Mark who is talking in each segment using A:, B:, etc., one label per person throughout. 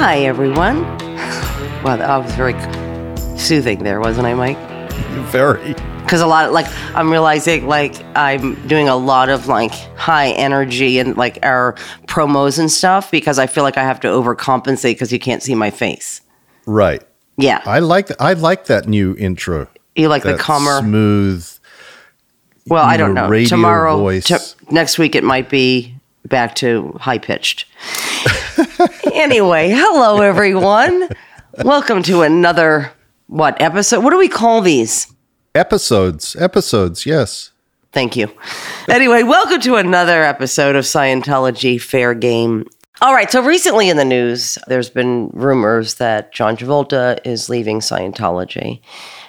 A: Hi, everyone. Well, that was very soothing there, wasn't I, Mike?
B: Very.
A: Because a lot of, like, I'm realizing, like, I'm doing a lot of, like, high energy and, like, our promos and stuff because I feel like I have to overcompensate because you can't see my face.
B: Right.
A: Yeah.
B: I like I like that new intro.
A: You like the calmer.
B: smooth.
A: well, I don't know. Tomorrow,
B: voice.
A: t- next week, it might be back to high pitched. anyway, hello, everyone. Welcome to another, what, episode? What do we call these?
B: Episodes. Episodes, yes.
A: Thank you. Anyway, welcome to another episode of Scientology Fair Game. All right, so recently in the news, there's been rumors that John Travolta is leaving Scientology.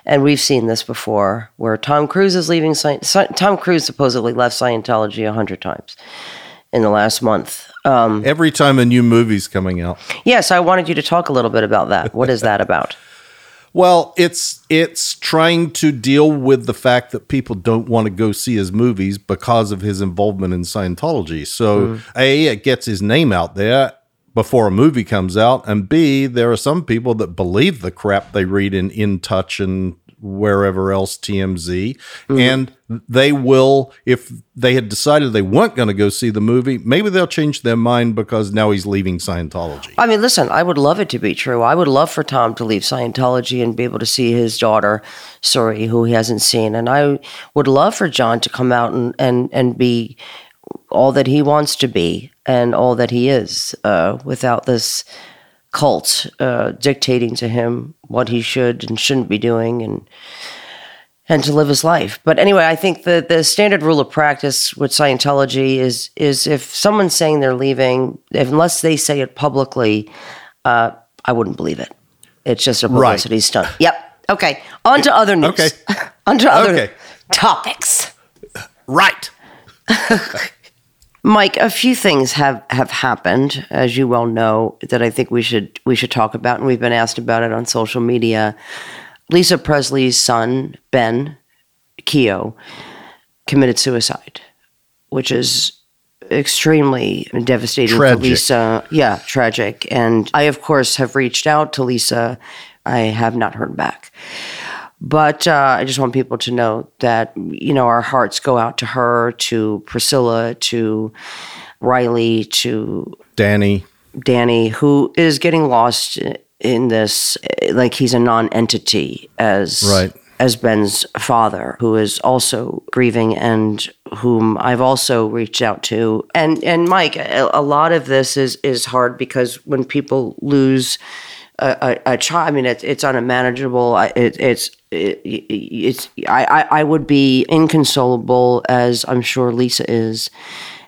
A: And we've seen this before where Tom Cruise is leaving Sci- Sci- Tom Cruise supposedly left Scientology a hundred times in the last month. Um,
B: Every time a new movie's coming out.
A: yes, I wanted you to talk a little bit about that. What is that about?
B: Well, it's it's trying to deal with the fact that people don't want to go see his movies because of his involvement in Scientology. So, A, it gets his name out there before a movie comes out, and B, there are some people that believe the crap they read in In Touch and wherever else TMZ, and they will if they had decided they weren't going to go see the movie, maybe they'll change their mind because now he's leaving Scientology.
A: I mean, listen, I would love it to be true. I would love for Tom to leave Scientology and be able to see his daughter, Suri, who he hasn't seen. And I would love for John to come out and, and, and be all that he wants to be and all that he is uh, without this cult uh, dictating to him what he should and shouldn't be doing and and to live his life. But anyway, I think the the standard rule of practice with Scientology is is if someone's saying they're leaving, if, unless they say it publicly, uh, I wouldn't believe it. It's just a
B: Right.
A: publicity stunt. Yep. Okay. On to other news.
B: Okay.
A: On to other
B: Okay.
A: topics.
B: Right.
A: Mike, a few things have, have happened, as you well know, that I think we should we should talk about, and we've been asked about it on social media. Lisa Presley's son, Ben Keough, committed suicide, which is extremely devastating
B: Tragic.
A: for Lisa. Yeah, tragic. And I, of course, have reached out to Lisa. I have not heard back. But uh, I just want people to know that, you know, our hearts go out to her, to Priscilla, to Riley, to
B: Danny.
A: Danny, who is getting lost in this, like he's a non entity as.
B: Right.
A: As Ben's father, who is also grieving, and whom I've also reached out to, and and Mike, a, a lot of this is is hard because when people lose a, a, a child. I mean, it's it's unmanageable. I- It, it's it, it's I, I I would be inconsolable as I'm sure Lisa is,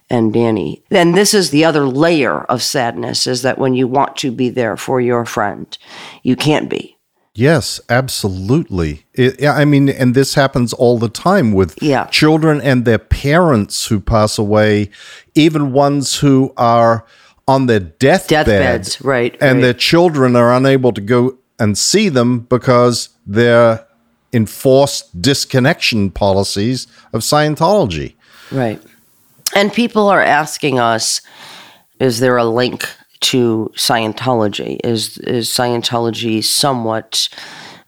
A: and Danny. And this is the other layer of sadness: is that when you want to be there for your friend, you can't be.
B: Yes, absolutely. It, yeah, I mean, and this happens all the time with
A: Yeah.
B: children and their parents who pass away, even ones who are on their deathbed,
A: Deathbeds, right,
B: And
A: right.
B: their children are unable to go and see them because they're enforced disconnection policies of Scientology.
A: Right. And people are asking us, is there a link to Scientology? Is is Scientology somewhat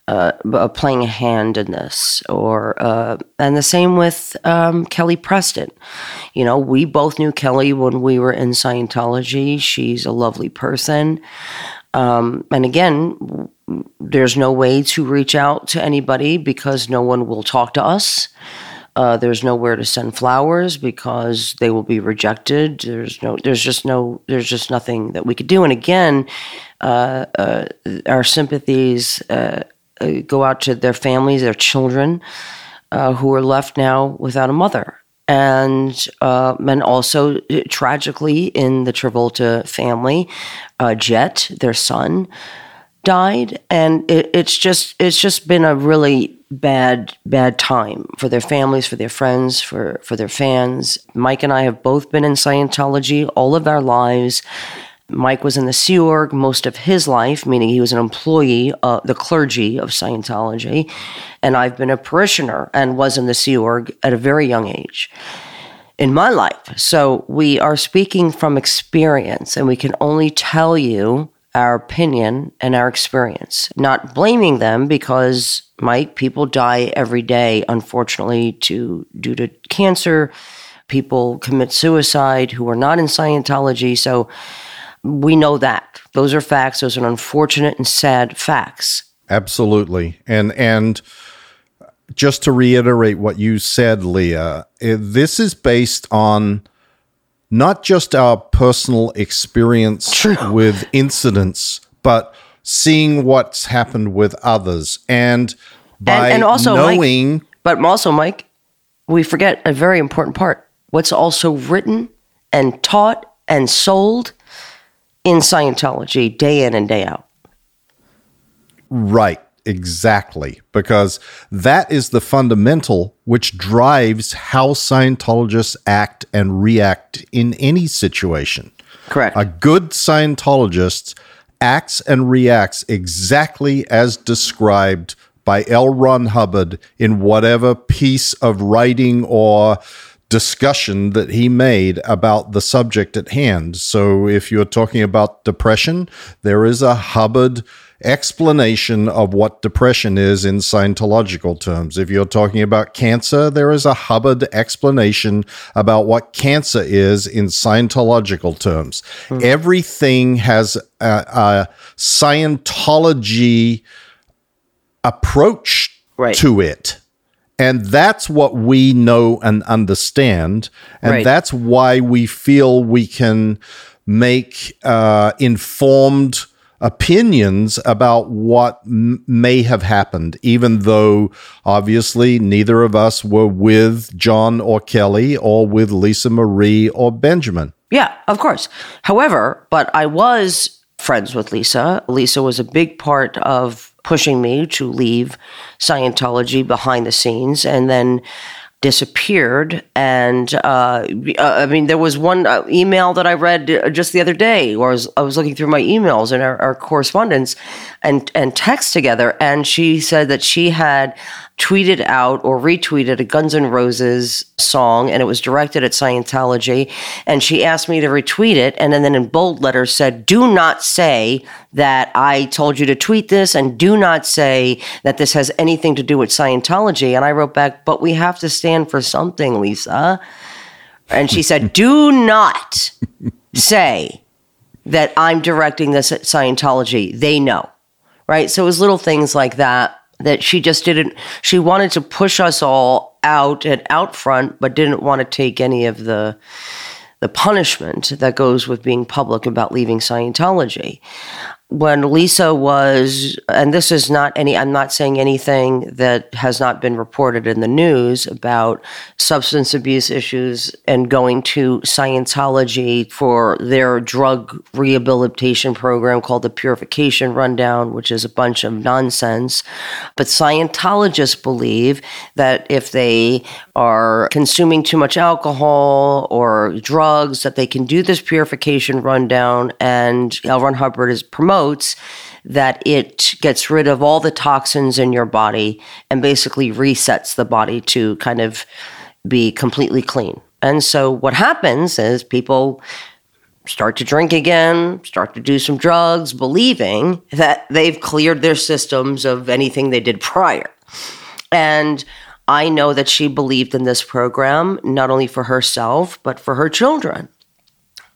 A: uh, b- playing a hand in this, or uh, and the same with um, Kelly Preston. You know, we both knew Kelly when we were in Scientology. She's a lovely person, um, and again, there's no way to reach out to anybody because no one will talk to us. Uh, there's nowhere to send flowers because they will be rejected. There's no, there's just no, there's just nothing that we could do. And again, uh, uh, our sympathies uh, go out to their families, their children, uh, who are left now without a mother. And uh, and also uh, tragically in the Travolta family, uh, Jet, their son, died. And it, it's just it's just been a really bad bad time for their families for their friends for for their fans. Mike and i have both been in scientology all of our lives mike was in the sea org most of his life meaning he was an employee of the clergy of scientology and i've been a parishioner and was in the sea org at a very young age in my life. So we are speaking from experience, and we can only tell you our opinion and our experience, not blaming them because, Mike, people die every day, unfortunately, to due to cancer. People commit suicide who are not in Scientology. So we know that. Those are facts. Those are unfortunate and sad facts.
B: Absolutely. And and just to reiterate what you said, Leah, eh, this is based on not just our personal experience
A: True.
B: with incidents, but seeing what's happened with others. And by
A: and also, Mike-
B: knowing
A: But also, Mike, we forget a very important part. What's also written and taught and sold in Scientology day in and day out.
B: Right, exactly. Because that is the fundamental which drives how Scientologists act and react in any situation.
A: Correct.
B: A good Scientologist acts and reacts exactly as described by L. Ron Hubbard in whatever piece of writing or discussion that he made about the subject at hand. So if you're talking about depression, there is a Hubbard explanation of what depression is in Scientological terms. If you're talking about cancer, there is a Hubbard explanation about what cancer is in Scientological terms. Hmm. Everything has a, a Scientology approach
A: Right.
B: to it. And that's what we know and understand. And
A: Right.
B: that's why we feel we can make uh, informed opinions about what m- may have happened, even though obviously neither of us were with John or Kelly or with Lisa Marie or Benjamin.
A: Yeah, of course. However, but I was friends with Lisa. Lisa was a big part of pushing me to leave Scientology behind the scenes and then disappeared and uh, i mean there was one uh, email that i read uh, just the other day or I was, I was looking through my emails and our, our correspondence and and text together and she said that she had tweeted out or retweeted a Guns N' Roses song, and it was directed at Scientology. And she asked me to retweet it, and then in bold letters said, "Do not say that I told you to tweet this, and do not say that this has anything to do with Scientology." And I wrote back, "But we have to stand for something, Lisa." And she said, "Do not say." That I'm directing this at Scientology. They know right? So it was little things like that that she just didn't. She wanted to push us all out and out front, but didn't want to take any of the the punishment that goes with being public about leaving Scientology. When Lisa was, and this is not any, I'm not saying anything that has not been reported in the news about substance abuse issues and going to Scientology for their drug rehabilitation program called the Purification Rundown, which is a bunch of nonsense. But Scientologists believe that if they are consuming too much alcohol or drugs, that they can do this purification rundown. And L. Ron Hubbard is that it gets rid of all the toxins in your body and basically resets the body to kind of be completely clean. And so what happens is people start to drink again, start to do some drugs, believing that they've cleared their systems of anything they did prior. And I know that she believed in this program, not only for herself, but for her children.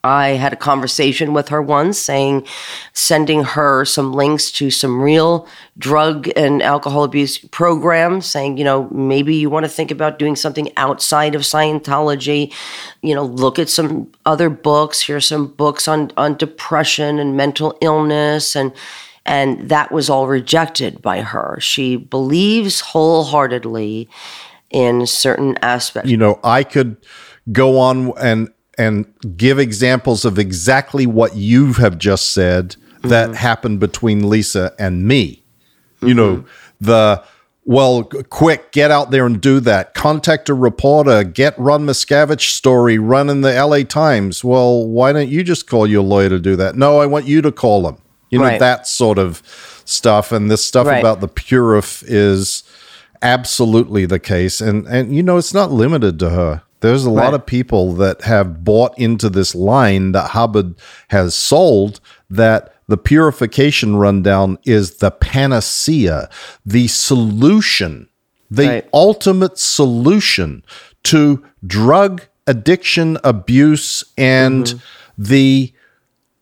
A: I had a conversation with her once saying, sending her some links to some real drug and alcohol abuse programs, saying, you know, maybe you want to think about doing something outside of Scientology. You know, look at some other books. Here's some books on, on depression and mental illness. And, and that was all rejected by her. She believes wholeheartedly in certain aspects.
B: you know, I could go on and and give examples of exactly what you have just said that mm-hmm. happened between Lisa and me. You know, mm-hmm. the well, quick, get out there and do that. Contact a reporter. Get Ron Miscavige story run in the LA Times. Well, why don't you just call your lawyer to do that? No, I want you to call him. You know,
A: Right.
B: that sort of stuff. And this stuff
A: Right.
B: about the Purif is absolutely the case. And and you know, it's not limited to her. There's a lot of people that have bought into this line that Hubbard has sold that the purification rundown is the panacea, the solution, the
A: Right.
B: ultimate solution to drug addiction, abuse, and mm-hmm. the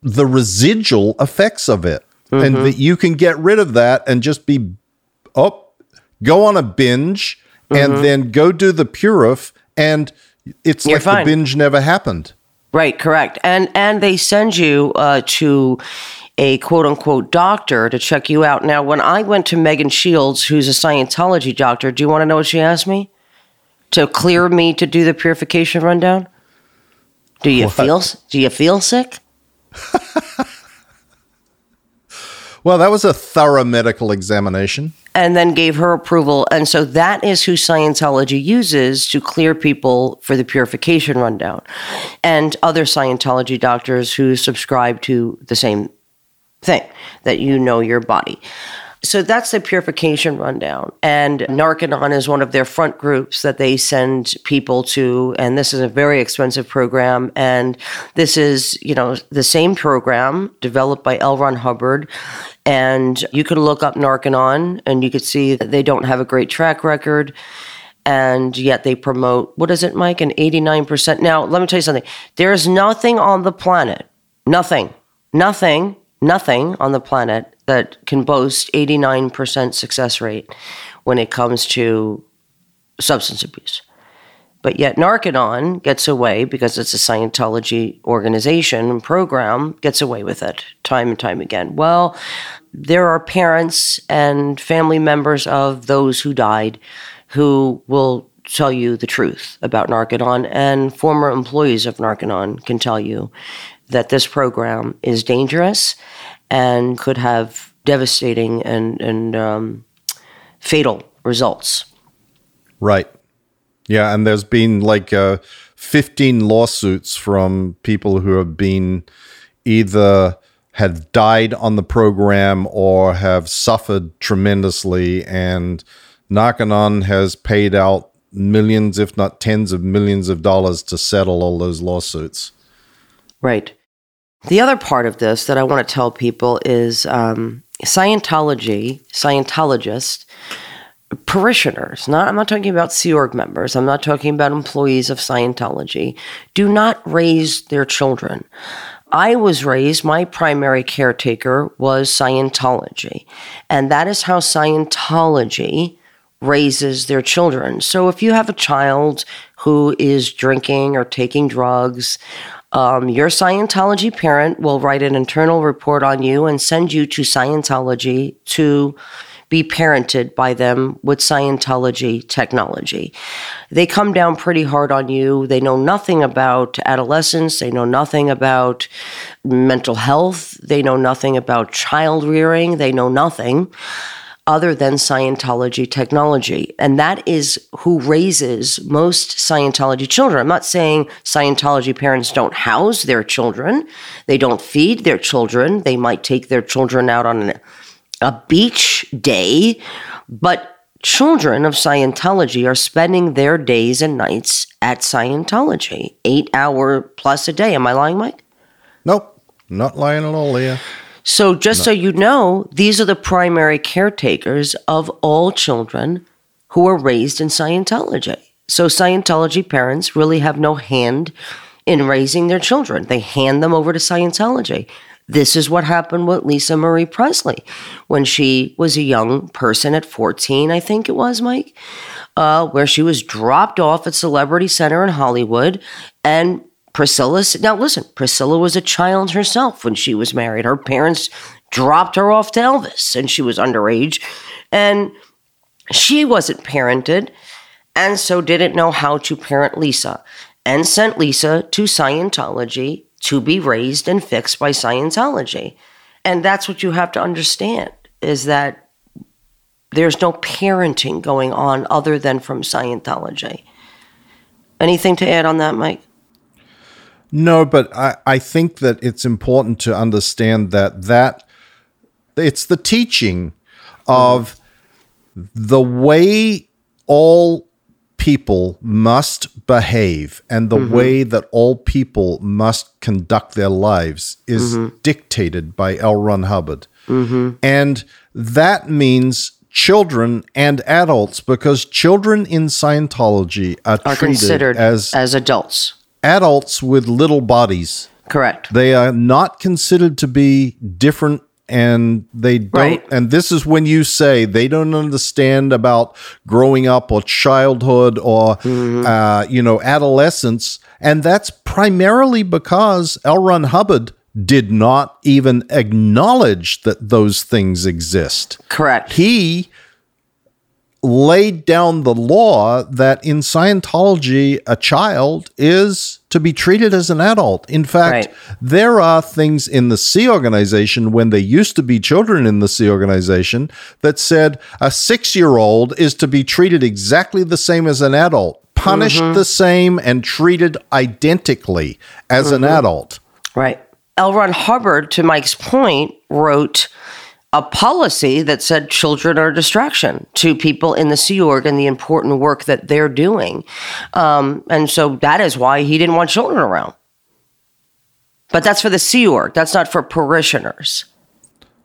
B: the residual effects of it. And mm-hmm. that you can get rid of that and just be up, go on a binge, and mm-hmm. then go do the purif, and it's
A: You're
B: like
A: fine.
B: the binge never happened.
A: Right, correct. And and they send you uh, to a quote unquote doctor to check you out. Now, when I went to Megan Shields, who's a Scientology doctor, do you want to know what she asked me? To clear me to do the purification rundown? Do you feel do you feel sick?
B: Well, that was a thorough medical examination.
A: and then gave her approval. And so that is who Scientology uses to clear people for the purification rundown. And other Scientology doctors who subscribe to the same thing that you know your body. So that's the purification rundown. And mm-hmm. Narconon is one of their front groups that they send people to. And this is a very expensive program. And this is, you know, the same program developed by L. Ron Hubbard. And you can look up Narconon and you could see that they don't have a great track record. And yet they promote, what is it, Mike? An 89%. Now, let me tell you something. There's nothing on the planet, nothing, nothing, nothing on the planet that can boast 89% success rate when it comes to substance abuse. But yet Narconon gets away because it's a Scientology organization and program, gets away with it time and time again. Well, there are parents and family members of those who died who will tell you the truth about Narconon, and former employees of Narconon can tell you that this program is dangerous and could have devastating and, and um, fatal results.
B: Right. Yeah, and there's been like uh, 15 lawsuits from people who have been either had died on the program or have suffered tremendously, and Narconon has paid out millions, if not tens of millions of dollars to settle all those lawsuits.
A: Right. The other part of this that I want to tell people is um, Scientology, Scientologists, parishioners, not, I'm not talking about Sea Org members, I'm not talking about employees of Scientology, do not raise their children. I was raised, my primary caretaker was Scientology. And that is how Scientology raises their children. So if you have a child who is drinking or taking drugs, um, your Scientology parent will write an internal report on you and send you to Scientology to be parented by them with Scientology technology. They come down pretty hard on you. They know nothing about adolescence. They know nothing about mental health. They know nothing about child rearing. They know nothing other than Scientology technology. And that is who raises most Scientology children. I'm not saying Scientology parents don't house their children, they don't feed their children. They might take their children out on a beach day, but children of Scientology are spending their days and nights at Scientology, eight hour plus a day. Am I lying, Mike?
B: Nope, not lying at all, Leah.
A: So, just so you know, these are the primary caretakers of all children who are raised in Scientology. So, Scientology parents really have no hand in raising their children, they hand them over to Scientology. This is what happened with Lisa Marie Presley when she was a young person at 14, I think it was, Mike, uh, where she was dropped off at Celebrity Center in Hollywood and Priscilla, now listen, Priscilla was a child herself when she was married. Her parents dropped her off to Elvis and she was underage and she wasn't parented and so didn't know how to parent Lisa and sent Lisa to Scientology to be raised and fixed by Scientology. And that's what you have to understand is that there's no parenting going on other than from Scientology. Anything to add on that, Mike?
B: No, but I, I think that it's important to understand that that it's the teaching of the way all people must behave and the mm-hmm. way that all people must conduct their lives is mm-hmm. dictated by L. Ron Hubbard. Mm-hmm. And that means children and adults because children in Scientology are,
A: Are considered
B: as
A: as adults.
B: Adults with little bodies.
A: Correct.
B: They are not considered to be different and they don't
A: Right.
B: and this is when you say they don't understand about growing up or childhood or
A: Mm-hmm.
B: uh, you know adolescence and that's primarily because L. Ron Hubbard did not even acknowledge that those things exist
A: Correct.
B: he laid down the law that in Scientology, a child is to be treated as an adult. In fact,
A: Right.
B: there are things in the Sea organization when there used to be children in the Sea organization that said a six year old is to be treated exactly the same as an adult, punished mm-hmm. the same, and treated identically as an mm-hmm. adult.
A: Right. L. Ron Hubbard, to Mike's point, wrote a policy that said children are a distraction to people in the Sea Org and the important work that they're doing. Um, and so that is why he didn't want children around. But that's for the Sea Org. That's not for parishioners.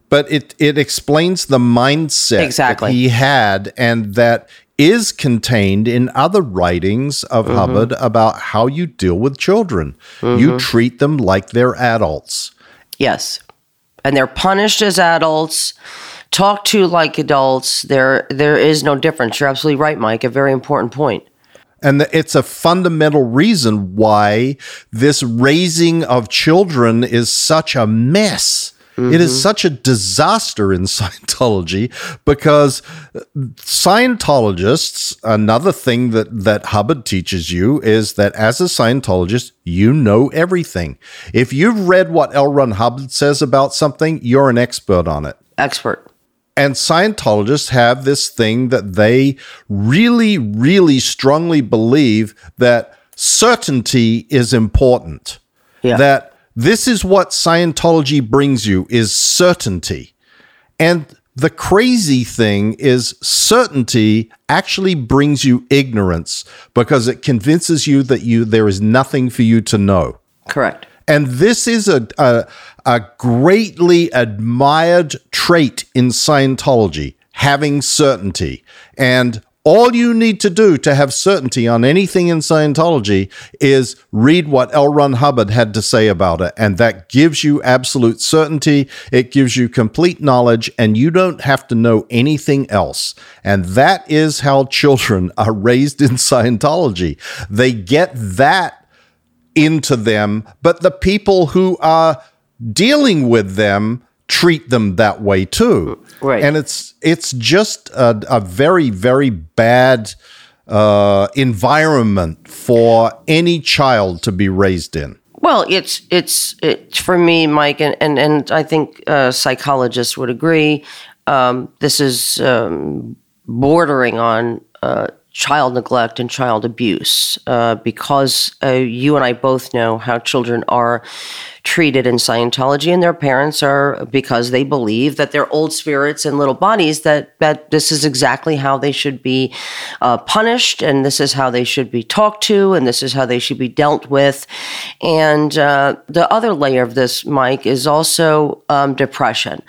B: but it it explains the mindset
A: Exactly.
B: that he had and that is contained in other writings of
A: Mm-hmm.
B: Hubbard about how you deal with children. You treat them like they're adults.
A: Yes. And they're punished as adults, talked to like adults. There there is no difference. You're absolutely right, Mike. A very important point.
B: And it's a fundamental reason why this raising of children is such a mess. It is mm-hmm. such a disaster in Scientology because Scientologists, another thing that, that Hubbard teaches you is that as a Scientologist, you know everything. If you've read what L. Ron Hubbard says about something, you're an expert on it.
A: Expert.
B: And Scientologists have this thing that they really, really strongly believe that certainty is important.
A: Yeah.
B: That this is what Scientology brings you is certainty. And the crazy thing is certainty actually brings you ignorance because it convinces you that you there is nothing for you to know.
A: Correct.
B: And this is a, a, a greatly admired trait in Scientology, having certainty. And all you need to do to have certainty on anything in Scientology is read what L. Ron Hubbard had to say about it. And that gives you absolute certainty. It gives you complete knowledge, and you don't have to know anything else. And that is how children are raised in Scientology. They get that into them, but the people who are dealing with them treat them that way too.
A: Right.
B: And it's it's just a, a very very bad uh, environment for any child to be raised in.
A: Well, it's it's it's for me, Mike, and and, and I think uh, psychologists would agree. Um, this is um, bordering on uh, child neglect and child abuse uh, because uh, you and I both know how children are treated in Scientology, and their parents are because they believe that they're old spirits in little bodies. That that this is exactly how they should be uh, punished, and this is how they should be talked to, and this is how they should be dealt with. And uh, the other layer of this, Mike, is also um, depression.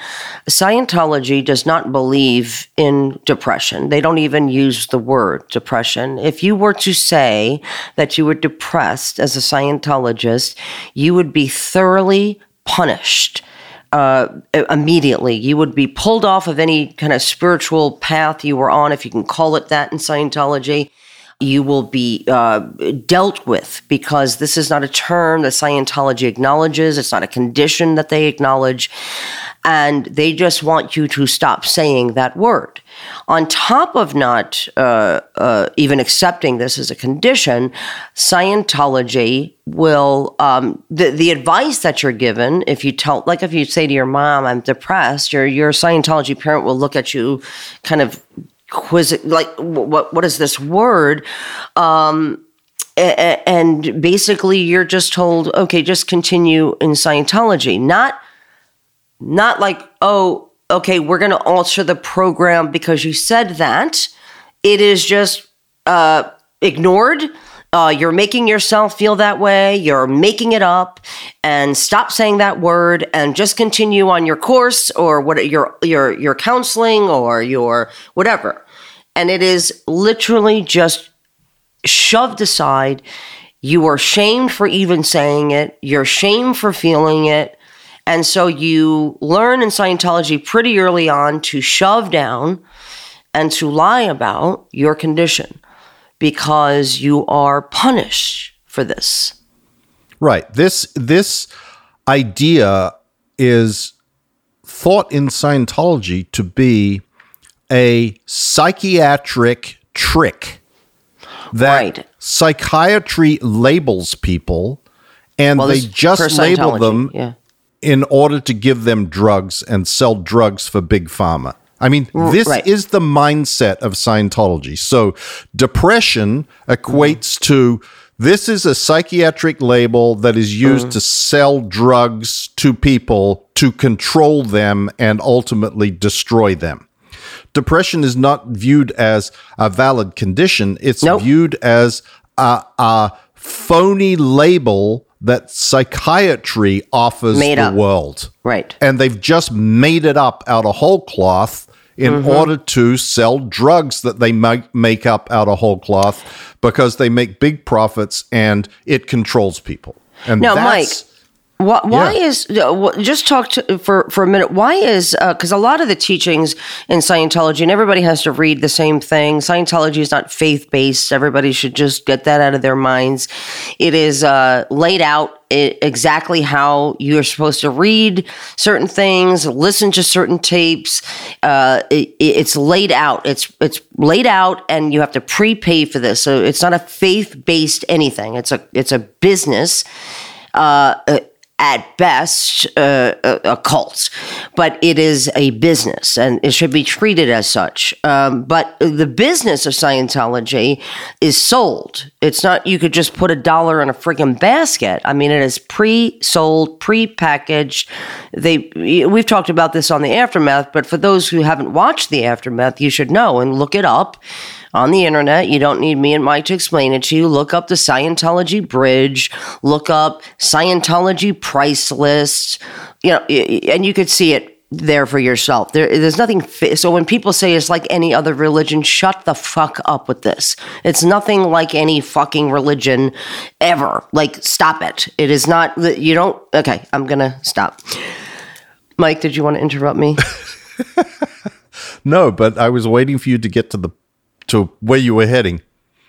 A: Scientology does not believe in depression. They don't even use the word depression. If you were to say that you were depressed as a Scientologist, you would be thoroughly punished uh, immediately. You would be pulled off of any kind of spiritual path you were on, if you can call it that in Scientology. You will be uh, dealt with because this is not a term that Scientology acknowledges. It's not a condition that they acknowledge. And they just want you to stop saying that word. On top of not uh, uh, even accepting this as a condition, Scientology will um, the the advice that you're given. If you tell, like, if you say to your mom, "I'm depressed," your your Scientology parent will look at you, kind of quiz like, "What what is this word?" Um, and basically, you're just told, "Okay, just continue in Scientology," not not like, oh, okay, we're going to alter the program because you said that. It is just, uh, ignored. Uh, you're making yourself feel that way. You're making it up, and stop saying that word, and just continue on your course or what your your your counseling or your whatever. And it is literally just shoved aside. You are shamed for even saying it. You're shamed for feeling it. And so you learn in Scientology pretty early on to shove down and to lie about your condition because you are punished for this.
B: Right. This this idea is thought in Scientology to be a psychiatric trick that
A: Right.
B: psychiatry labels people and
A: Well,
B: they just label them
A: Yeah.
B: in order to give them drugs and sell drugs for big pharma. I mean, this
A: right.
B: is the mindset of Scientology. So, depression equates mm-hmm. to this is a psychiatric label that is used mm-hmm. to sell drugs to people to control them and ultimately destroy them. Depression is not viewed as a valid condition, it's
A: Nope.
B: viewed as a, a phony label that psychiatry offers
A: Made
B: the
A: up.
B: world
A: Right.
B: and they've just made it up out of whole cloth in
A: Mm-hmm.
B: order to sell drugs that they might make up out of whole cloth because they make big profits and it controls people. And
A: Now,
B: that's,
A: Why, why
B: Yeah.
A: is uh, just talk to, for for a minute? Why is because a lot of the teachings in Scientology, and everybody has to read the same thing. Scientology is not faith based. Everybody should just get that out of their minds. It is uh, laid out i exactly how you're supposed to read certain things, listen to certain tapes. Uh, it, it's laid out. It's it's laid out, and you have to prepay for this. So it's not a faith based anything. It's a it's a business uh, uh, at best uh, a, a cult, but it is a business and it should be treated as such. Um, but the business of Scientology is sold. It's not you could just put a dollar in a freaking basket. I mean, it is pre-sold, pre-packaged. They we've talked about this on the aftermath, but for those who haven't watched the aftermath, you should know and look it up on the internet. You don't need me and Mike to explain it to you. Look up the Scientology bridge, look up Scientology price list, you know, and you could see it there for yourself. There, there's nothing. Fi- so when people say it's like any other religion, shut the fuck up with this. It's nothing like any fucking religion ever. Like, stop it. It is not. that You don't. Okay, I'm gonna stop. Mike, did you want to interrupt me?
B: no, but I was waiting for you to get to the to where you were heading.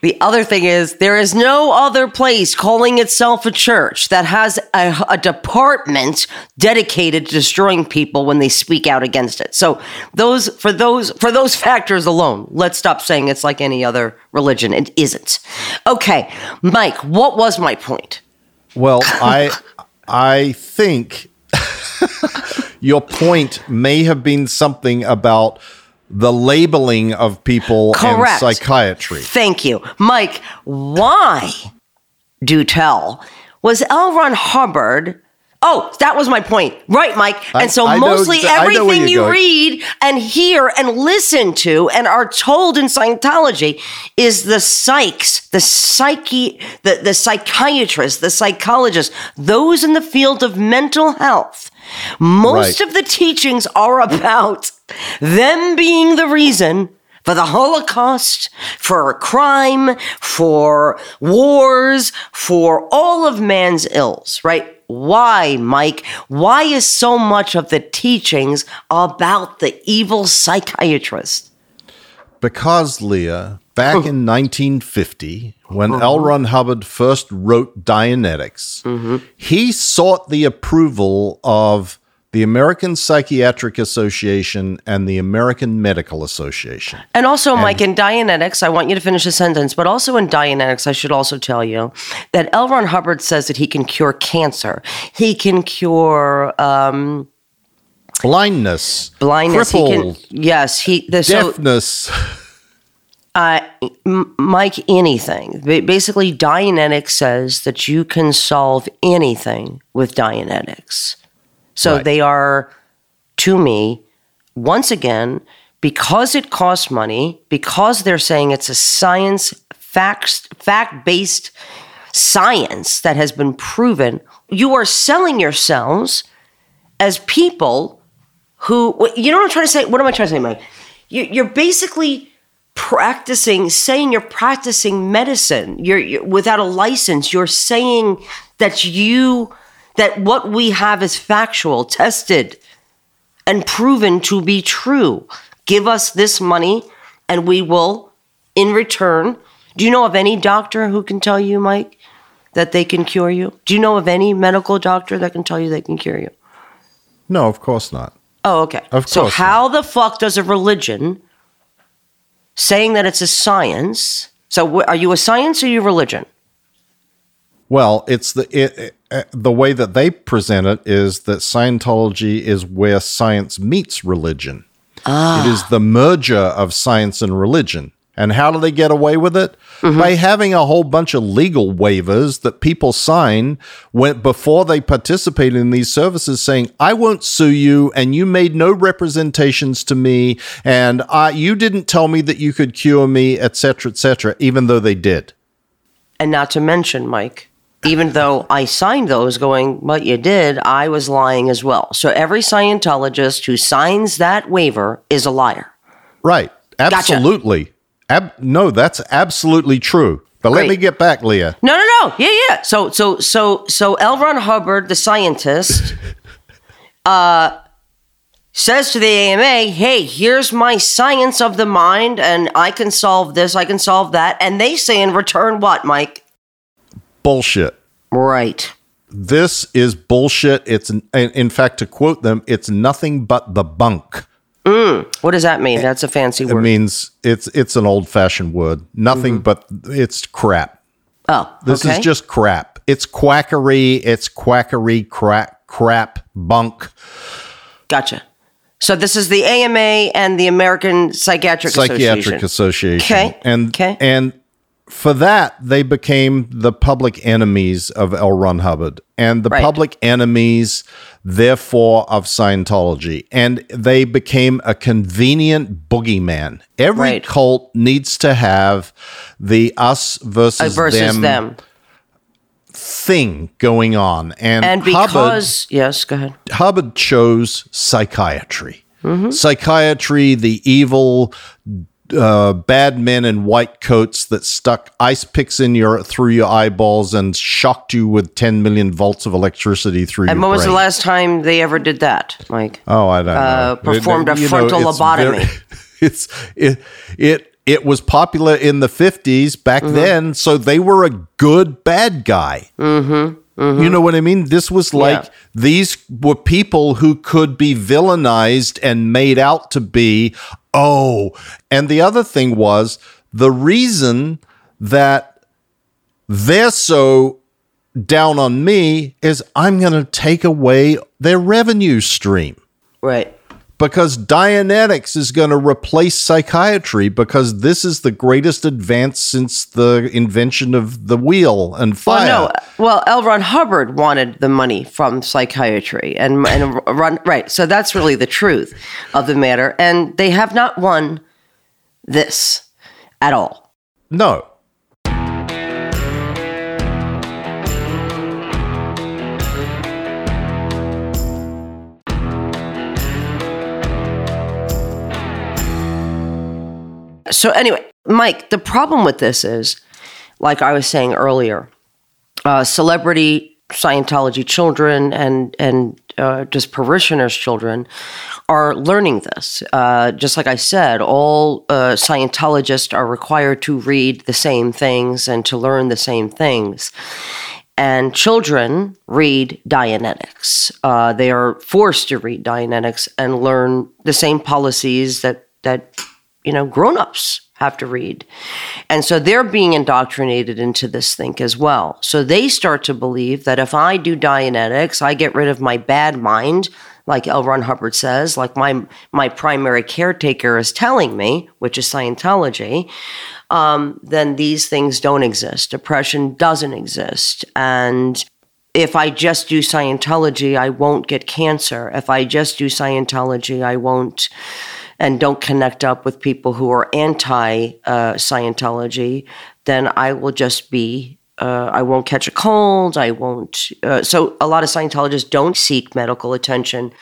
A: The other thing is, there is no other place calling itself a church that has a, a department dedicated to destroying people when they speak out against it. So, those for those for those factors alone, let's stop saying it's like any other religion. It isn't. Okay, Mike, what was my point?
B: Well, I I think your point may have been something about the labeling of people
A: Correct.
B: in psychiatry.
A: Thank you. Mike, why, do tell, was L. Ron Hubbard? Oh, that was my point. Right, Mike. And so
B: I know
A: mostly
B: know
A: everything you
B: going.
A: read and hear and listen to and are told in Scientology is the psychs, the psyche, the, the psychiatrists, the psychologists, those in the field of mental health. Most
B: Right.
A: of the teachings are about them being the reason for the Holocaust, for crime, for wars, for all of man's ills, right? Why, Mike? Why is so much of the teachings about the evil psychiatrist?
B: Because, Leah, back
A: Oh.
B: in 1950, when
A: Uh-huh.
B: L. Ron Hubbard first wrote Dianetics,
A: Mm-hmm.
B: he sought the approval of the American Psychiatric Association and the American Medical Association.
A: And also, Mike, in Dianetics, I want you to finish the sentence, but also in Dianetics, I should also tell you that L. Ron Hubbard says that he can cure cancer. He can cure um,
B: Blindness,
A: blindness.
B: crippled,
A: He can, yes, he. The, so,
B: deafness.
A: uh, M- Mike, anything. Basically, Dianetics says that you can solve anything with Dianetics. So
B: Right.
A: they are, to me, once again, because it costs money, because they're saying it's a science facts, fact based science that has been proven, you are selling yourselves as people who, you know what I'm trying to say? What am I trying to say, Mike? You, you're basically practicing, saying you're practicing medicine. You're, you're without a license. You're saying that you, that what we have is factual, tested, and proven to be true. Give us this money, and we will, in return. Do you know of any doctor who can tell you, Mike, that they can cure you? Do you know of any medical doctor that can tell you they can cure you?
B: No, of course not.
A: Oh, okay.
B: Of course.
A: so
B: course
A: how the fuck does a religion saying that it's a science? So are you a science or are you a religion?
B: Well, it's the it, it, uh, the way that they present it is that Scientology is where science meets religion. It is the merger of science and religion. And how do they get away with it? By having a whole bunch of legal waivers that people sign when before they participate in these services saying, I won't sue you and you made no representations to me and I, you didn't tell me that you could cure me, etc., etc., even though they did.
A: And not to mention, Mike, even though I signed those going, but you did, I was lying as well. So every Scientologist who signs that waiver is a liar.
B: Right. Absolutely. Ab- no, that's absolutely true. But let me get back, Leah.
A: No, no, no. Yeah, yeah. So, so, so, so L. Ron Hubbard, the scientist, uh, says to the AMA, "Hey, here's my science of the mind, and I can solve this. I can solve that." And they say in return, what, Mike?
B: Bullshit.
A: Right.
B: This is bullshit. It's in, in fact to quote them, it's nothing but the bunk. Mm.
A: What does that mean? Eh, That's a fancy word.
B: It means it's it's an old fashioned word. Nothing mm-hmm. but it's crap.
A: oh,
B: This
A: okay.
B: is just crap. It's quackery. It's quackery. Crap. Crap. Bunk.
A: gotcha. So this is the AMA and the American Psychiatric,
B: Psychiatric
A: Association.
B: Association.
A: Okay.
B: And
A: Okay.
B: and for that they became the public enemies of L. Ron Hubbard and the
A: Right.
B: public enemies therefore of Scientology and they became a convenient boogeyman. Every
A: Right.
B: cult needs to have the us
A: Uh,
B: versus,
A: versus
B: them,
A: them.
B: thing going on and,
A: And
B: Hubbard
A: because, yes, go ahead.
B: Hubbard chose psychiatry.
A: Mm-hmm.
B: Psychiatry, the evil, uh, bad men in white coats that stuck ice picks in your through your eyeballs and shocked you with 10 million volts of electricity through
A: And when was the last time they ever did that, Mike?
B: Oh, I don't
A: uh,
B: know.
A: performed a
B: you
A: frontal
B: it's
A: lobotomy?
B: it's it it it was popular in the 50s back
A: Mm-hmm.
B: then, so they were a good bad guy. Mm-hmm. You know what I mean? This was like
A: Yeah.
B: these were people who could be villainized and made out to be oh. And the other thing was the reason that they're so down on me is I'm going to take away their revenue stream
A: Right.
B: Because Dianetics is going to replace psychiatry because this is the greatest advance since the invention of the wheel and fire.
A: Well, no. Well, L. Ron Hubbard wanted the money from psychiatry, and and run right. So that's really the truth of the matter, and they have not won this at all.
B: No.
A: So anyway, Mike, the problem with this is, like I was saying earlier, uh, celebrity Scientology children and and uh, just parishioners' children are learning this. Uh, just like I said, all uh, Scientologists are required to read the same things and to learn the same things. And children read Dianetics. Uh, they are forced to read Dianetics and learn the same policies that that you know grown-ups have to read. And so they're being indoctrinated into this thing as well. So they start to believe that if I do Dianetics, I get rid of my bad mind, like L. Ron Hubbard says, like my my primary caretaker is telling me, which is Scientology, um, then these things don't exist. Depression doesn't exist. And if I just do Scientology, I won't get cancer. If I just do Scientology, I won't and don't connect up with people who are anti uh, Scientology, then I will just be. Uh, I won't catch a cold. I won't. Uh, so a lot of Scientologists don't seek medical attention.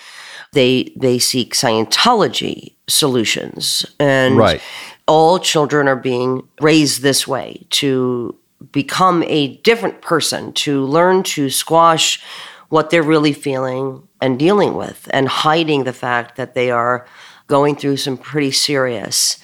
A: They they seek Scientology solutions, and
B: Right.
A: all children are being raised this way to become a different person, to learn to squash what they're really feeling and dealing with, and hiding the fact that they are going through some pretty serious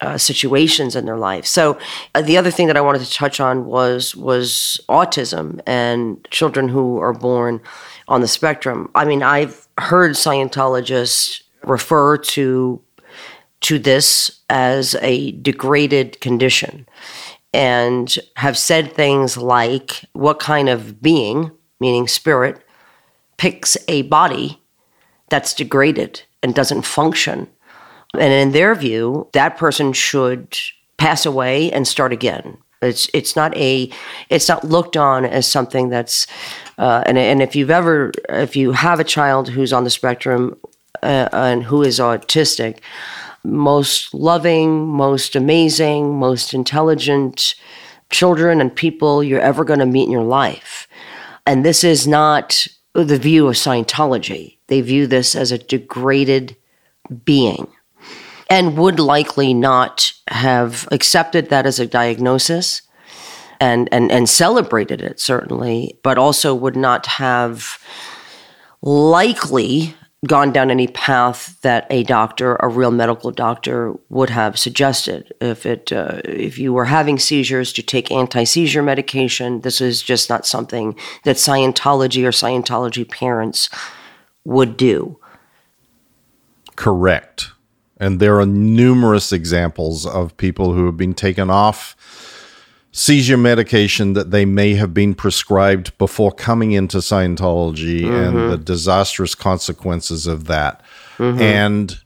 A: uh, situations in their life. So uh, the other thing that I wanted to touch on was was autism and children who are born on the spectrum. I mean, I've heard Scientologists refer to to this as a degraded condition and have said things like what kind of being, meaning spirit, picks a body that's degraded and doesn't function. And in their view, that person should pass away and start again. It's it's not a it's not looked on as something that's uh, and and if you've ever if you have a child who's on the spectrum uh, and who is autistic, most loving, most amazing, most intelligent children and people you're ever going to meet in your life. And this is not the view of Scientology. They view this as a degraded being and would likely not have accepted that as a diagnosis and, and, and celebrated it, certainly, but also would not have likely gone down any path that a doctor, a real medical doctor, would have suggested. If it, uh, if you were having seizures, to take anti-seizure medication. This is just not something that Scientology or Scientology parents would do.
B: Correct. And there are numerous examples of people who have been taken off seizure medication that they may have been prescribed before coming into Scientology and the disastrous consequences of that. And,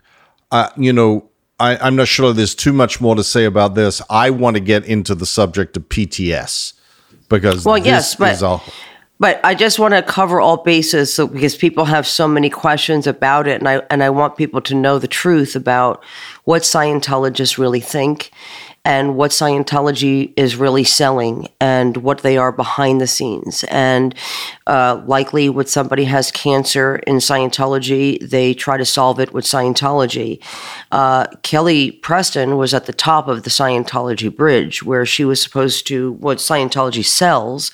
B: uh, you know, I, I'm not sure there's too much more to say about this. I want to get into the subject of PTS because
A: Well,
B: this
A: yes, but-
B: is a
A: But I just want to cover all bases so, because people have so many questions about it, and I and I want people to know the truth about what Scientologists really think and what Scientology is really selling and what they are behind the scenes. And uh, likely, when somebody has cancer in Scientology, they try to solve it with Scientology. Uh, Kelly Preston was at the top of the Scientology bridge, where she was supposed to what Scientology sells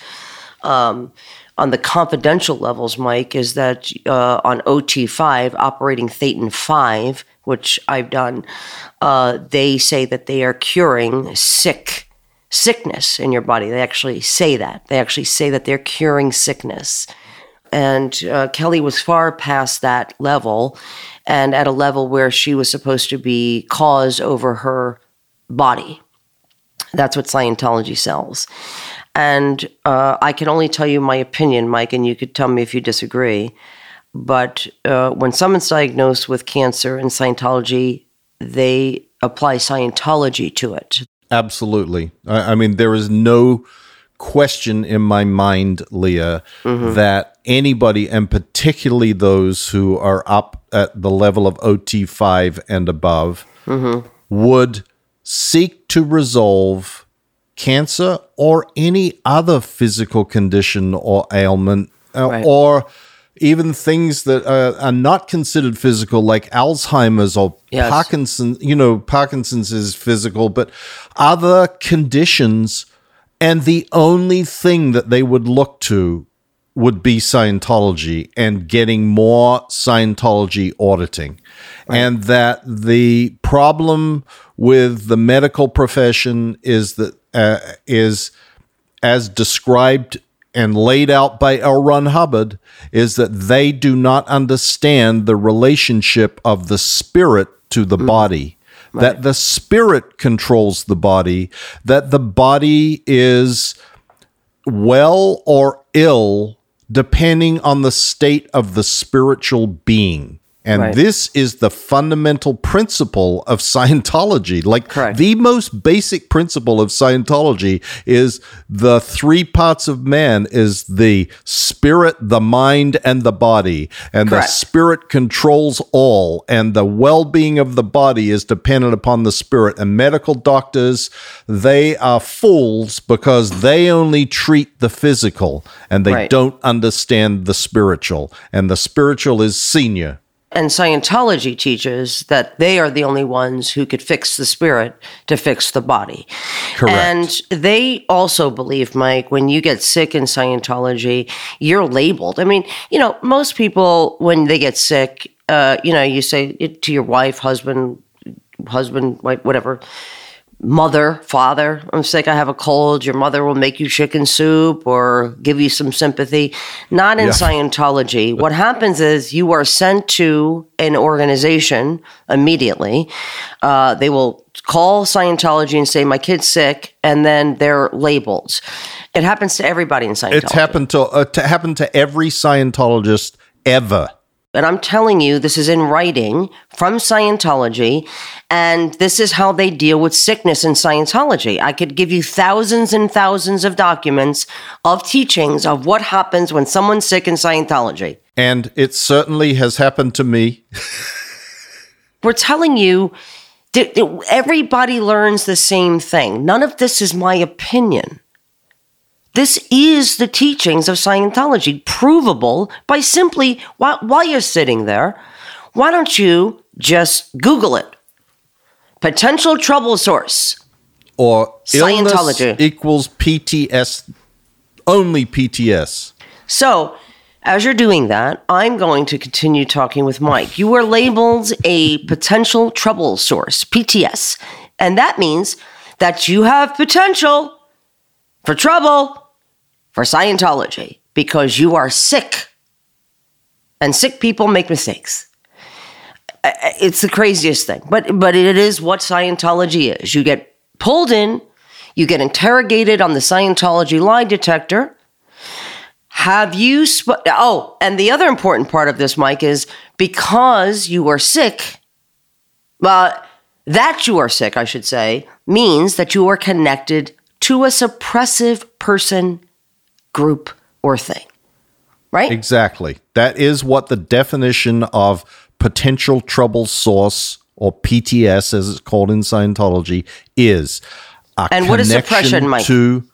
A: um, on the confidential levels, Mike, is that uh, on OT5, operating Thetan 5, which I've done, uh, they say that they are curing sick sickness in your body. They actually say that. They actually say that they're curing sickness. And uh, Kelly was far past that level and at a level where she was supposed to be cause over her body. That's what Scientology sells. And uh, I can only tell you my opinion, Mike, and you could tell me if you disagree. But uh, when someone's diagnosed with cancer in Scientology, they apply Scientology to it.
B: Absolutely. I, I mean, there is no question in my mind, Leah, that anybody, and particularly those who are up at the level of OT5 and above, would seek to resolve cancer or any other physical condition or ailment, uh,
A: Right.
B: or even things that uh, are not considered physical, like Alzheimer's or
A: Yes.
B: Parkinson. You know, Parkinson's is physical, but other conditions, and the only thing that they would look to would be Scientology and getting more Scientology auditing. And that the problem with the medical profession is that uh, is as described and laid out by L. Ron Hubbard is that they do not understand the relationship of the spirit to the mm. body. That the spirit controls the body, that the body is well or ill depending on the state of the spiritual being. And
A: Right.
B: this is the fundamental principle of Scientology. Like
A: Correct.
B: the most basic principle of Scientology is the three parts of man is the spirit, the mind, and the body. And the spirit controls all. And the well-being of the body is dependent upon the spirit. And medical doctors, they are fools because they only treat the physical and they
A: Right.
B: don't understand the spiritual. And the spiritual is senior.
A: And Scientology teaches that they are the only ones who could fix the spirit to fix the body.
B: Correct.
A: And they also believe, Mike, when you get sick in Scientology, you're labeled. I mean, you know, most people, when they get sick, uh, you know, you say it to your wife, husband, husband, wife, whatever, mother, father, I'm sick, I have a cold. Your mother will make you chicken soup or give you some sympathy. Not in
B: Yeah.
A: Scientology. What happens is you are sent to an organization immediately. Uh, they will call Scientology and say, My kid's sick, and then they're labeled. It happens to everybody in Scientology.
B: It's happened to, uh, to happen to every Scientologist ever.
A: And I'm telling you, this is in writing from Scientology, and this is how they deal with sickness in Scientology. I could give you thousands and thousands of documents of teachings of what happens when someone's sick in Scientology.
B: And it certainly has happened to me.
A: We're telling you, everybody learns the same thing. None of this is my opinion. This is the teachings of Scientology, provable by simply while, while you're sitting there, why don't you just Google it? Potential trouble source.
B: Or
A: Scientology.
B: equals PTS, only PTS.
A: So, as you're doing that, I'm going to continue talking with Mike. You are labeled a potential trouble source, PTS, and that means that you have potential for trouble for Scientology because you are sick. And sick people make mistakes. It's the craziest thing, but but it is what Scientology is. You get pulled in, you get interrogated on the Scientology lie detector, have you? Sp- oh, and the other important part of this, Mike, is because you are sick. Well, that you are sick, I should say, means that you are connected to a suppressive person, group, or thing. Right?
B: Exactly. That is what the definition of potential trouble source or PTS, as it's called in Scientology, is. A
A: And what is suppression, Mike?
B: To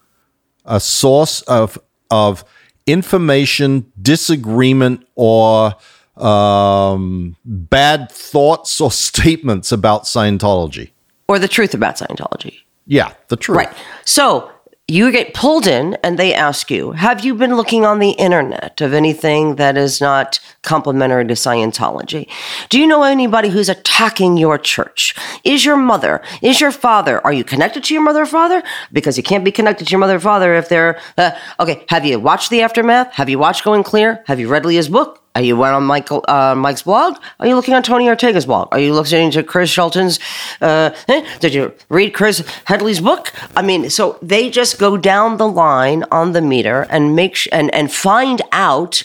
B: a source of of information, disagreement, or um, bad thoughts or statements about Scientology.
A: Or the truth about Scientology.
B: Yeah, the truth.
A: Right. So you get pulled in and they ask you, Have you been looking on the internet of anything that is not complimentary to Scientology? Do you know anybody who's attacking your church? Is your mother, is your father, are you connected to your mother or father? Because you can't be connected to your mother or father if they're, uh, okay, have you watched The Aftermath? Have you watched Going Clear? Have you read Leah's book? Are you went on Michael uh, Mike's blog? Are you looking on Tony Ortega's blog? Are you listening to Chris Shelton's? Uh, eh? Did you read Chris Headley's book? I mean, so they just go down the line on the meter and make sh- and and find out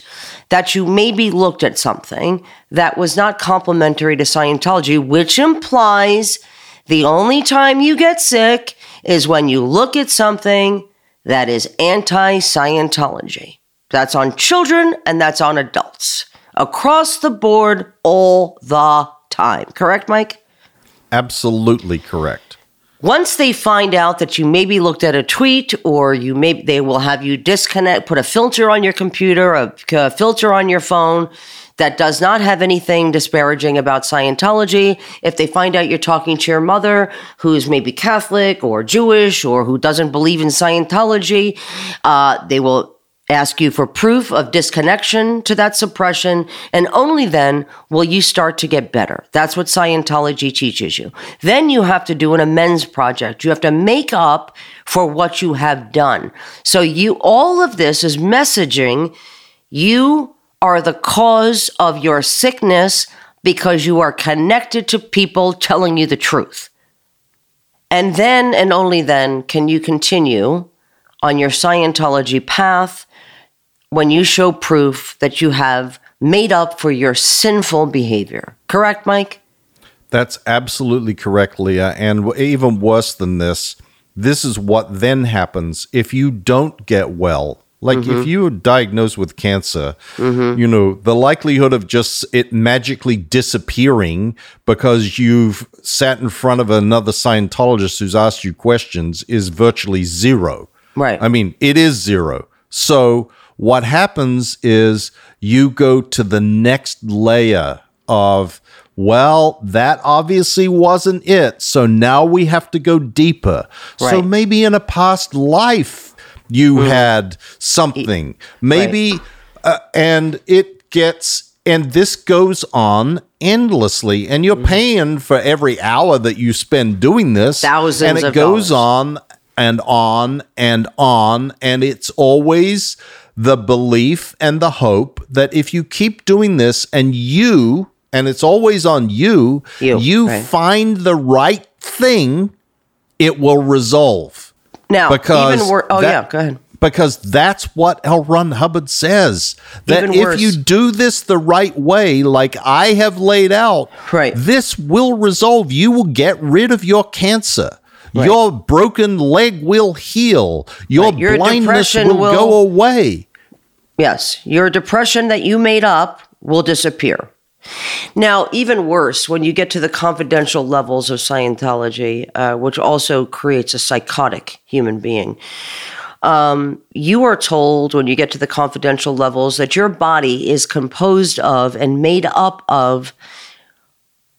A: that you maybe looked at something that was not complimentary to Scientology, which implies the only time you get sick is when you look at something that is anti Scientology. That's on children and that's on adults across the board all the time. Correct, Mike?
B: Absolutely correct.
A: Once they find out that you maybe looked at a tweet or you may they will have you disconnect put a filter on your computer a, a filter on your phone that does not have anything disparaging about Scientology. If they find out you're talking to your mother, who's maybe Catholic or Jewish or who doesn't believe in Scientology, uh, they will ask you for proof of disconnection to that suppression, and only then will you start to get better. That's what Scientology teaches you. Then you have to do an amends project. You have to make up for what you have done. So you all of this is messaging you are the cause of your sickness because you are connected to people telling you the truth. And then and only then can you continue on your Scientology path when you show proof that you have made up for your sinful behavior. Correct, Mike?
B: That's absolutely correct, Leah. And even worse than this, this is what then happens if you don't get well. Like if mm-hmm. you're diagnosed with cancer, mm-hmm. you know, the likelihood of just it magically disappearing because you've sat in front of another Scientologist who's asked you questions is virtually zero.
A: Right.
B: I mean, it is zero. So what happens is you go to the next layer of, well, that obviously wasn't it. So now we have to go deeper. So maybe in a past life you had something. Maybe, uh, and it gets, and this goes on endlessly. And you're paying for every hour that you spend doing this.
A: Thousands
B: And it goes
A: dollars.
B: on and on and on. And it's always the belief and the hope that if you keep doing this and you, and it's always on you,
A: You, right.
B: find the right thing, it will resolve.
A: Now,
B: Because
A: even wor- oh
B: that-
A: yeah, go ahead.
B: Because that's what L. Ron Hubbard says. That
A: Even
B: if
A: worse.
B: you do this the right way, like I have laid out,
A: Right.
B: this will resolve. You will get rid of your cancer.
A: Right.
B: Your broken leg will heal. Your
A: Right. Your
B: blindness will,
A: will-
B: go away.
A: Yes, your depression that you made up will disappear. Now, even worse, when you get to the confidential levels of Scientology, uh, which also creates a psychotic human being, um, you are told when you get to the confidential levels that your body is composed of and made up of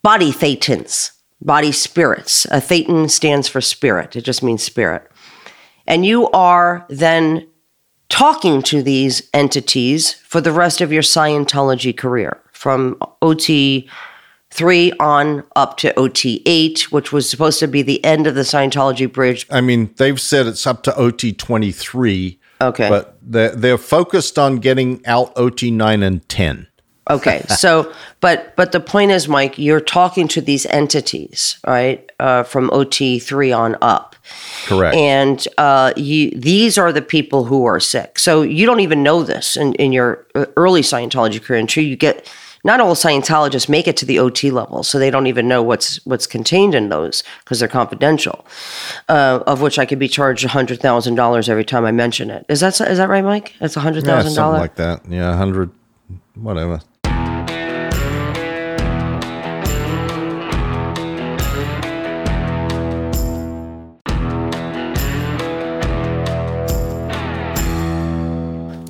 A: body thetans, body spirits. A thetan stands for spirit, it just means spirit. And you are then talking to these entities for the rest of your Scientology career, from OT 3 on up to OT 8, which was supposed to be the end of the Scientology bridge.
B: I mean, they've said it's up to OT 23.
A: Okay.
B: But they're, they're focused on getting out OT 9 and 10.
A: Okay, so but but the point is, Mike, you're talking to these entities, right, uh, from OT three on up,
B: Correct.
A: and uh, you these are the people who are sick. So you don't even know this in, in your uh, early Scientology career until you get. Not all Scientologists make it to the OT level, so they don't even know what's what's contained in those because they're confidential. Uh, of which I could be charged hundred thousand dollars every time I mention it. Is that is that right, Mike? That's hundred
B: yeah,
A: thousand
B: something
A: dollars.
B: like that. Yeah, 100, whatever.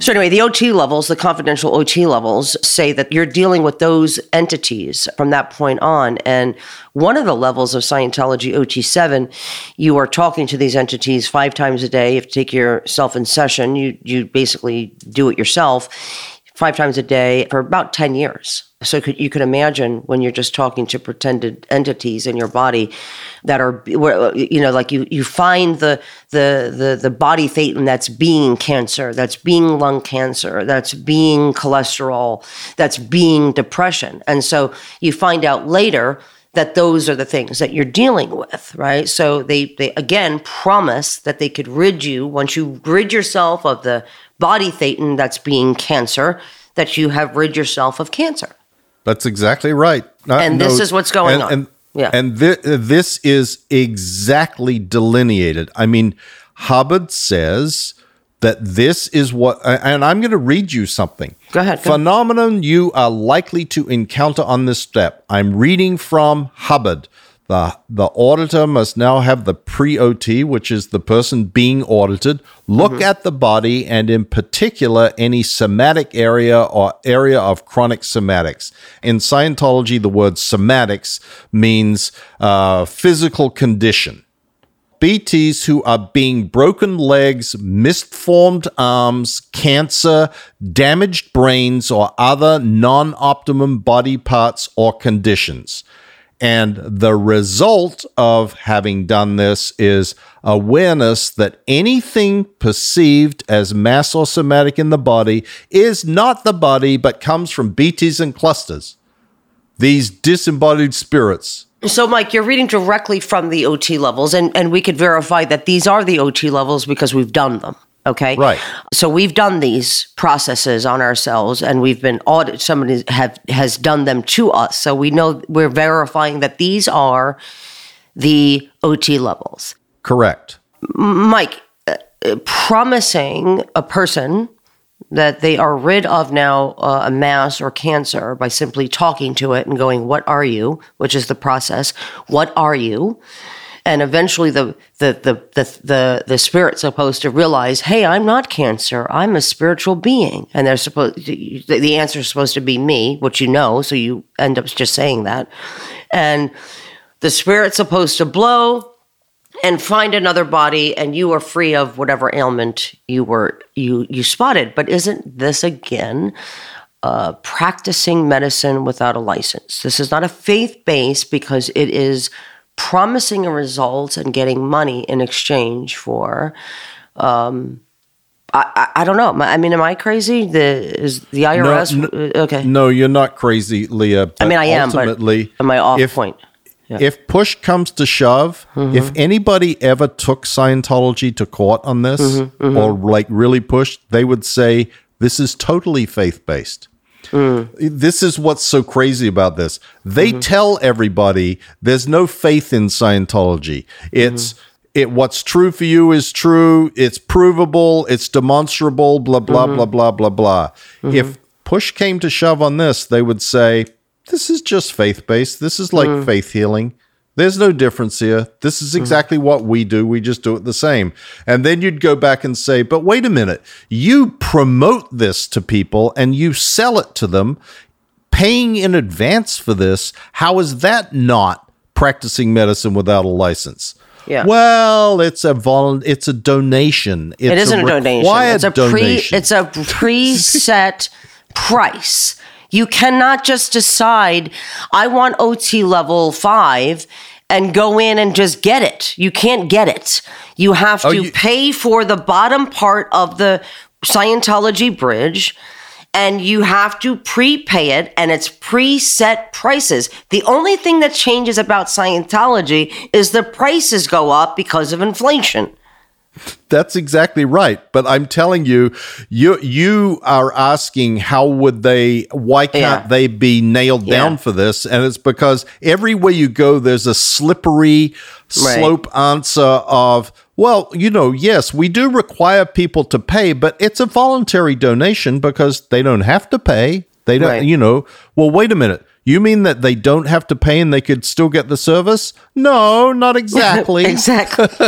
A: So anyway, the OT levels, the confidential OT levels, say that you're dealing with those entities from that point on. And one of the levels of Scientology OT7, you are talking to these entities five times a day. You have to take yourself in session. You you basically do it yourself five times a day for about 10 years. So could, you could imagine when you're just talking to pretended entities in your body that are, you know, like you, you find the, the, the, the body thetan that's being cancer, that's being lung cancer, that's being cholesterol, that's being depression. And so you find out later that those are the things that you're dealing with, right? So they, they again promise that they could rid you once you rid yourself of the body thetan that's being cancer, that you have rid yourself of cancer.
B: That's exactly right. Uh,
A: And this is what's going
B: and,
A: on.
B: And,
A: Yeah.
B: and thi- this is exactly delineated. I mean, Hubbard says that this is what, and I'm going to read you something.
A: Go ahead, go.
B: Phenomenon you are likely to encounter on this step. I'm reading from Hubbard. The, the auditor must now have the pre OT, which is the person being audited, look
A: Mm-hmm.
B: at the body and, in particular, any somatic area or area of chronic somatics. In Scientology, the word somatics means uh, physical condition. BTs who are being broken legs, misformed arms, cancer, damaged brains, or other non optimum body parts or conditions. And the result of having done this is awareness that anything perceived as mass or somatic in the body is not the body, but comes from BTs and clusters. These disembodied spirits.
A: So, Mike, you're reading directly from the OT levels, and, and we could verify that these are the OT levels because we've done them. Okay.
B: Right.
A: So we've done these processes on ourselves and we've been audited. Somebody have, has done them to us. So we know we're verifying that these are the OT levels.
B: Correct.
A: Mike, uh, uh, promising a person that they are rid of now uh, a mass or cancer by simply talking to it and going, What are you? which is the process. What are you? And eventually the the the the the, the spirit's supposed to realize, hey, I'm not cancer. I'm a spiritual being. And they're supposed the, answer is supposed to be me, which you know, so you end up just saying that. And the spirit's supposed to blow and find another body and you are free of whatever ailment you were you you spotted but isn't this again uh, practicing medicine without a license this is not a faith base because it is promising a result and getting money in exchange for um, I, I, I don't know. I mean, am I crazy? The is the IRS
B: No,
A: uh, okay?
B: No, you're not crazy, Leah.
A: I mean, I am, but
B: ultimately,
A: am I off
B: if,
A: point?
B: If push comes to shove,
A: Mm-hmm.
B: if anybody ever took Scientology to court on this
A: Mm-hmm,
B: or like really pushed, they would say this is totally faith based.
A: Mm.
B: This is what's so crazy about this. They
A: Mm-hmm.
B: tell everybody there's no faith in Scientology. It's
A: Mm-hmm.
B: it what's true for you is true. It's provable. It's demonstrable. Blah blah
A: Mm-hmm.
B: blah blah blah blah. If push came to shove on this, they would say this is just faith based. This is like
A: Mm.
B: faith healing. There's no difference here. This is mm-hmm. exactly what we do. We just do it the same. And then you'd go back and say, but wait a minute. You promote this to people and you sell it to them, paying in advance for this. How is that not practicing medicine without a license?
A: Yeah.
B: Well, it's a vol- it's a donation. It's
A: It isn't a, donation.
B: required
A: It's a pre.
B: donation.
A: It's a preset price. You cannot just decide I want OT level five and go in and just get it. You can't get it. You have oh, to
B: Oh, you-
A: pay for the bottom part of the Scientology bridge. And you have to prepay it, and it's preset prices. The only thing that changes about Scientology is the prices go up because of inflation.
B: That's exactly right. But I'm telling you, you you are asking how would they why can't
A: Yeah.
B: they be nailed down for this? And it's because everywhere you go, there's a slippery
A: Right.
B: slope answer of, well, you know, yes, we do require people to pay, but it's a voluntary donation because they don't have to pay. They don't,
A: Right.
B: you know, well, wait a minute. You mean that they don't have to pay and they could still get the service? No, not exactly.
A: exactly.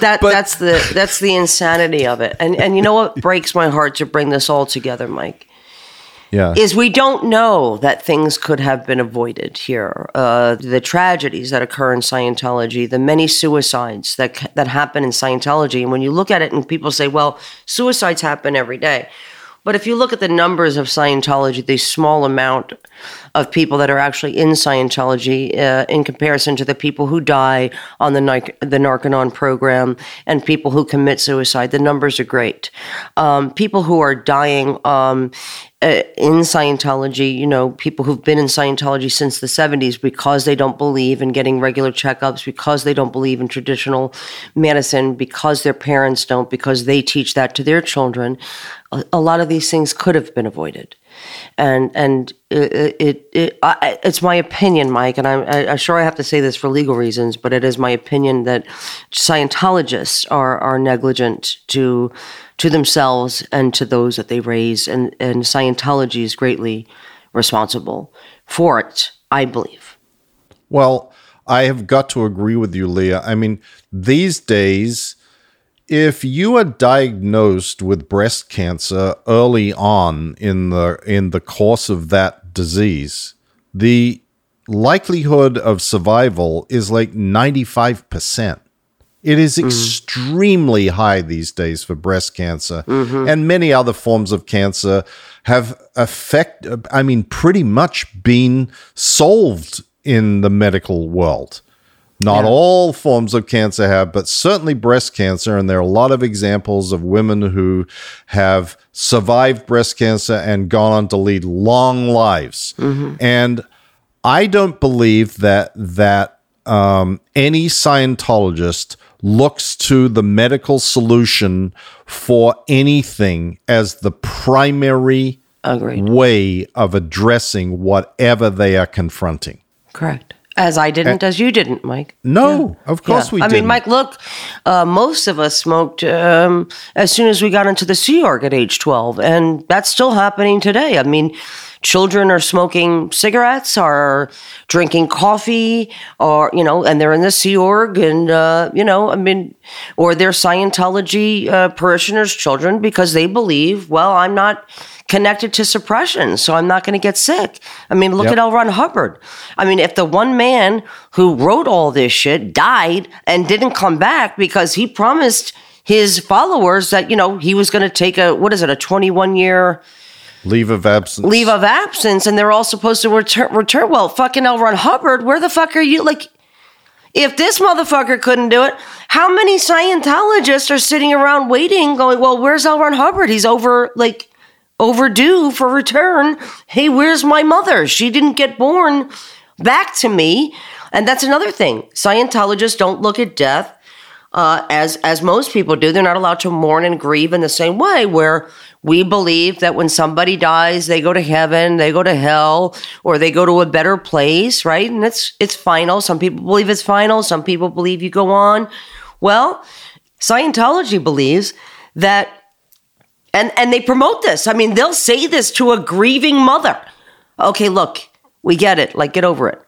A: that that's the that's the insanity of it. And and you know what breaks my heart to bring this all together, Mike,
B: yeah.
A: is we don't know that things could have been avoided here. Uh, the tragedies that occur in Scientology, the many suicides that that happen in Scientology, and when you look at it and people say, well, suicides happen every day. But if you look at the numbers of Scientology, the small amount of people that are actually in Scientology uh, in comparison to the people who die on the Nic- the Narconon program and people who commit suicide, the numbers are great. Um, people who are dying um, Uh, in Scientology, you know, people who've been in Scientology since the 70s because they don't believe in getting regular checkups, because they don't believe in traditional medicine, because their parents don't, because they teach that to their children. A, a lot of these things could have been avoided. And and it, it, it I, it's my opinion, Mike, and I'm, I, I'm sure I have to say this for legal reasons, but it is my opinion that Scientologists are are negligent to to themselves and to those that they raise, and and Scientology is greatly responsible for it. I believe.
B: Well, I have got to agree with you, Leah. I mean, these days, if you are diagnosed with breast cancer early on in the in the course of that disease, the likelihood of survival is like 95%. It is mm-hmm. extremely high these days for breast cancer mm-hmm. and many other forms of cancer have affect I mean pretty much been solved in the medical world. Not all forms of cancer have, but certainly breast cancer. And there are a lot of examples of women who have survived breast cancer and gone on to lead long lives. And I don't believe that that um, any Scientologist looks to the medical solution for anything as the primary
A: Agreed.
B: way of addressing whatever they are confronting.
A: Correct. As I didn't, as you didn't, Mike.
B: No, of course
A: Yeah.
B: we
A: I
B: didn't.
A: mean, Mike, look, uh, most of us smoked um, as soon as we got into the Sea Org at age 12, and that's still happening today. I mean, children are smoking cigarettes, are drinking coffee, or, you know, and they're in the Sea Org, and, uh, you know, I mean, or they're Scientology uh, parishioners' children because they believe, well, I'm not connected to suppression, so I'm not going to get sick. I mean, look
B: Yep.
A: at L. Ron Hubbard. I mean, if the one man who wrote all this shit died and didn't come back because he promised his followers that, you know, he was going to take a, what is it, a 21 year
B: leave of absence.
A: leave of absence and they're all supposed to return, return. Well, fucking L. Ron Hubbard, where the fuck are you? Like, if this motherfucker couldn't do it, how many Scientologists are sitting around waiting, going, well, where's L. Ron Hubbard? He's over, like, overdue for return. Hey, where's my mother? She didn't get born back to me. And that's another thing. Scientologists don't look at death uh, as as most people do. They're not allowed to mourn and grieve in the same way. Where we believe that when somebody dies, they go to heaven, they go to hell, or they go to a better place, right? And it's it's final. Some people believe it's final. Some people believe you go on. Well, Scientology believes that and and they promote this. I mean, they'll say this to a grieving mother. Okay, look, we get it. Like, get over it.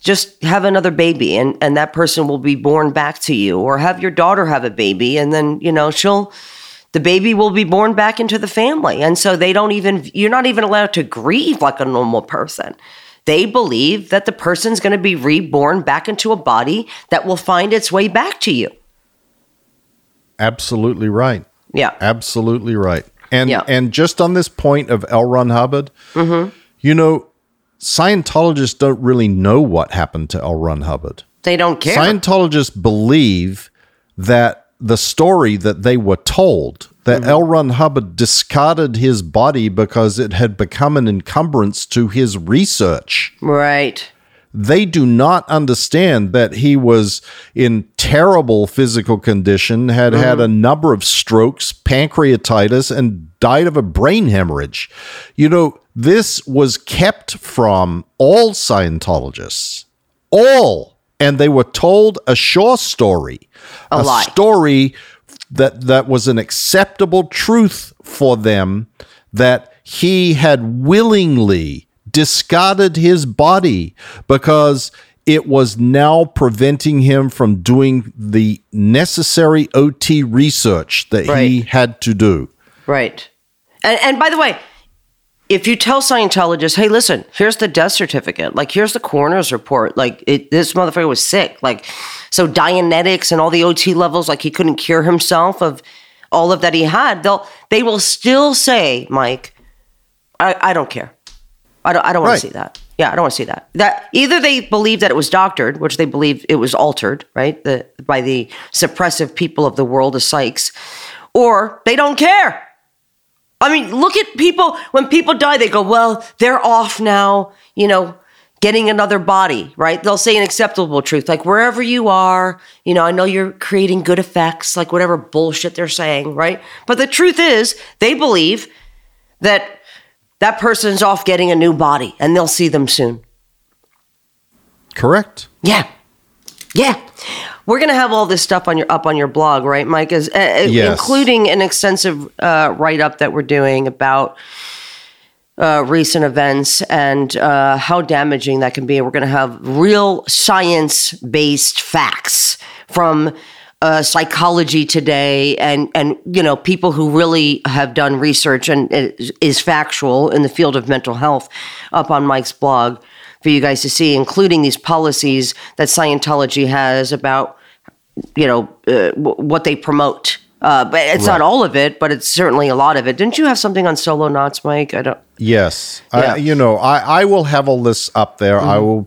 A: Just have another baby, and and that person will be born back to you, or have your daughter have a baby, and then you know she'll. The baby will be born back into the family. And so they don't even, you're not even allowed to grieve like a normal person. They believe that the person's going to be reborn back into a body that will find its way back to you.
B: Absolutely right.
A: Yeah.
B: Absolutely right. And
A: Yeah.
B: and just on this point of L. Ron Hubbard,
A: Mm-hmm.
B: you know, Scientologists don't really know what happened to L. Ron Hubbard.
A: They don't care.
B: Scientologists believe that the story that they were told that
A: Mm-hmm.
B: L. Ron Hubbard discarded his body because it had become an encumbrance to his research.
A: right.
B: They do not understand that he was in terrible physical condition, had mm-hmm. had a number of strokes, pancreatitis, and died of a brain hemorrhage. You know, this was kept from all Scientologists, all. And they were told a short story,
A: A lie.
B: story that that was an acceptable truth for them that he had willingly discarded his body because it was now preventing him from doing the necessary OT research that he had to do.
A: Right. And, and by the way, if you tell Scientologists, hey, listen, here's the death certificate, like here's the coroner's report, like it, this motherfucker was sick, like so Dianetics and all the OT levels, like he couldn't cure himself of all of that he had. They'll they will still say, Mike, I, I don't care. I don't I don't want
B: Right.
A: to see that. Yeah, I don't want to see that. That either they believe that it was doctored, which they believe it was altered, right, the, by the suppressive people of the world, of psychs, or they don't care. I mean, look at people when people die, they go, well, they're off now, you know, getting another body, right? They'll say an acceptable truth, like wherever you are, you know, I know you're creating good effects, like whatever bullshit they're saying, right? But the truth is, they believe that that person's off getting a new body and they'll see them soon.
B: Correct.
A: Yeah. Yeah. We're going to have all this stuff on your up on your blog, right, Mike? Is uh, uh,
B: Yes.
A: including an extensive uh, write up that we're doing about uh, recent events and uh, how damaging that can be. We're going to have real science based facts from uh, psychology today, and and you know people who really have done research and is, factual in the field of mental health up on Mike's blog for you guys to see, including these policies that Scientology has about you know uh, w- what they promote. Uh, but it's not all of it, but it's certainly a lot of it. Didn't you have something on Solo NOTs, Mike? I don't.
B: Yes.
A: Yeah. Mm-hmm.
B: I, you know, I, I will have all this up there. I will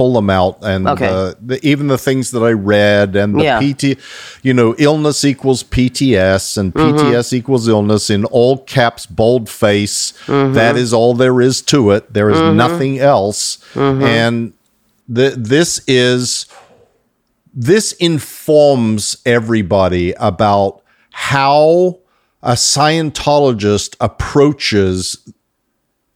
B: pull them out and
A: Okay.
B: uh, the, even the things that I read and the
A: Yeah.
B: PT, you know, illness equals PTS and
A: Mm-hmm.
B: PTS equals illness in all caps, bold face.
A: Mm-hmm.
B: That is all there is to it. There is nothing else. And The, this is this informs everybody about how a Scientologist approaches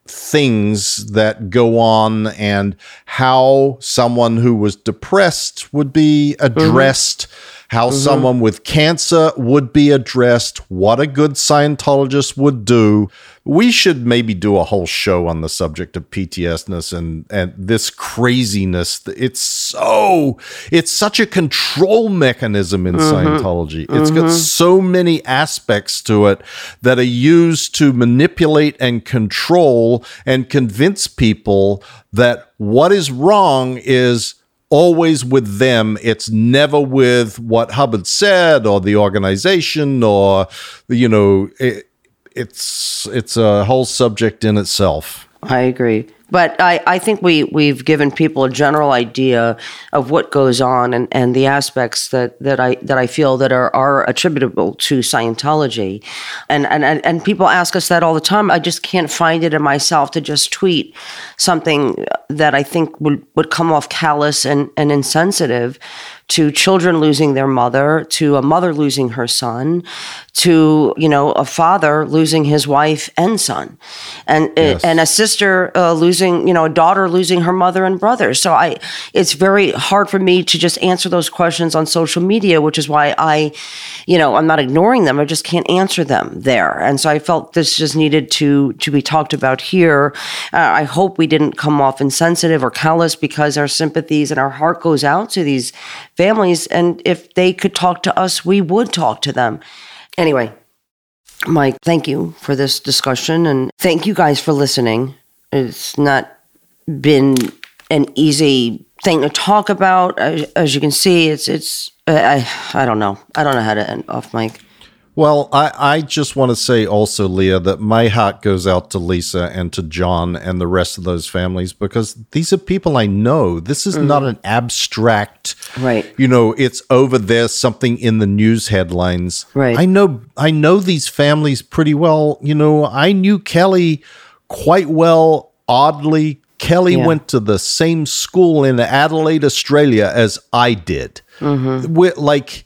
B: things that go on and how someone who was depressed would be mm-hmm. addressed, how mm-hmm. someone with cancer would be addressed, what a good Scientologist would do. We should maybe do a whole show on the subject of PTSness and and this craziness. It's so it's such a control mechanism in mm-hmm. Scientology. It's got mm-hmm. so many aspects to it that are used to manipulate and control and convince people that what is wrong is always with them. It's never with what Hubbard said or the organization or you know it, it's it's a whole subject in itself.
A: I agree. But I, I think we, we've given people a general idea of what goes on and, and the aspects that, that I that I feel that are, are attributable to Scientology. And, and, and and people ask us that all the time. I just can't find it in myself to just tweet something that I think would, would come off callous and, and insensitive to children losing their mother, to a mother losing her son, to you know a father losing his wife and son, and
B: Yes.
A: and a sister uh, losing you know a daughter losing her mother and brother. So I, it's very hard for me to just answer those questions on social media, which is why I, you know, I'm not ignoring them. I just can't answer them there, and so I felt this just needed to to be talked about here. Uh, I hope we didn't come off insensitive or callous because our sympathies and our heart goes out to these families, and if they could talk to us, we would talk to them. Anyway, Mike, thank you for this discussion and thank you guys for listening. It's not been an easy thing to talk about. As, as you can see, it's it's I I don't know. I don't know how to end off, Mike.
B: Well, I, I just want to say also, Leah, that my heart goes out to Lisa and to John and the rest of those families because these are people I know. This is not mm-hmm. an abstract,
A: Right.
B: You know, it's over there, something in the news headlines.
A: Right.
B: I know, I know these families pretty well. You know, I knew Kelly quite well. Oddly, Kelly
A: Yeah.
B: went to the same school in Adelaide, Australia, as I did.
A: Mm-hmm.
B: We're, like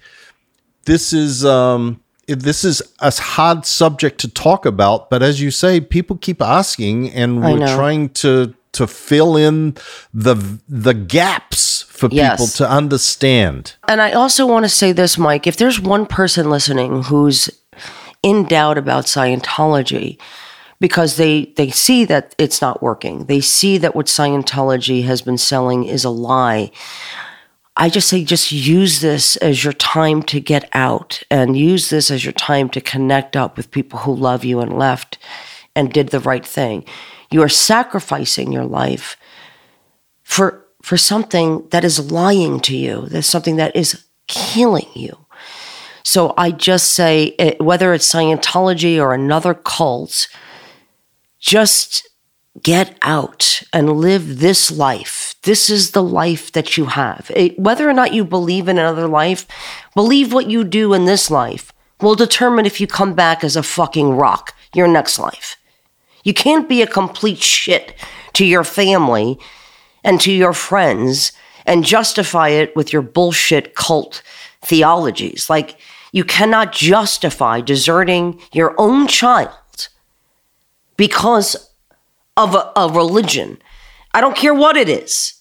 B: this is um this is a hard subject to talk about but as you say people keep asking and we're trying to to fill in the the gaps for
A: Yes.
B: people to understand
A: And I also want to say this, Mike. If there's one person listening who's in doubt about Scientology because they they see that it's not working, they see that what Scientology has been selling is a lie. I just say just use this as your time to get out and use this as your time to connect up with people who love you and left and did the right thing. You are sacrificing your life for for something that is lying to you. That's something that is killing you. So I just say eh, whether it's Scientology or another cult, just get out and live this life. This is the life that you have. Eh, Whether or not you believe in another life, believe what you do in this life will determine if you come back as a fucking rock your next life. You can't be a complete shit to your family and to your friends and justify it with your bullshit cult theologies. Like, you cannot justify deserting your own child because of a, a religion. I don't care what it is.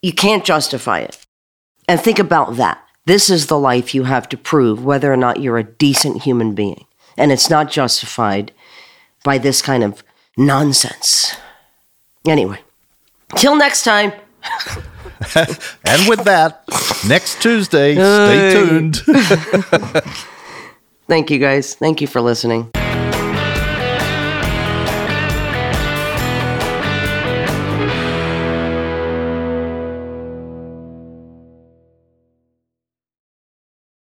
A: You can't justify it. And think about that. This is the life you have to prove whether or not you're a decent human being. And it's not justified by this kind of nonsense. Anyway, till next time.
B: and with that next tuesday stay tuned
A: Thank you guys. Thank you for listening.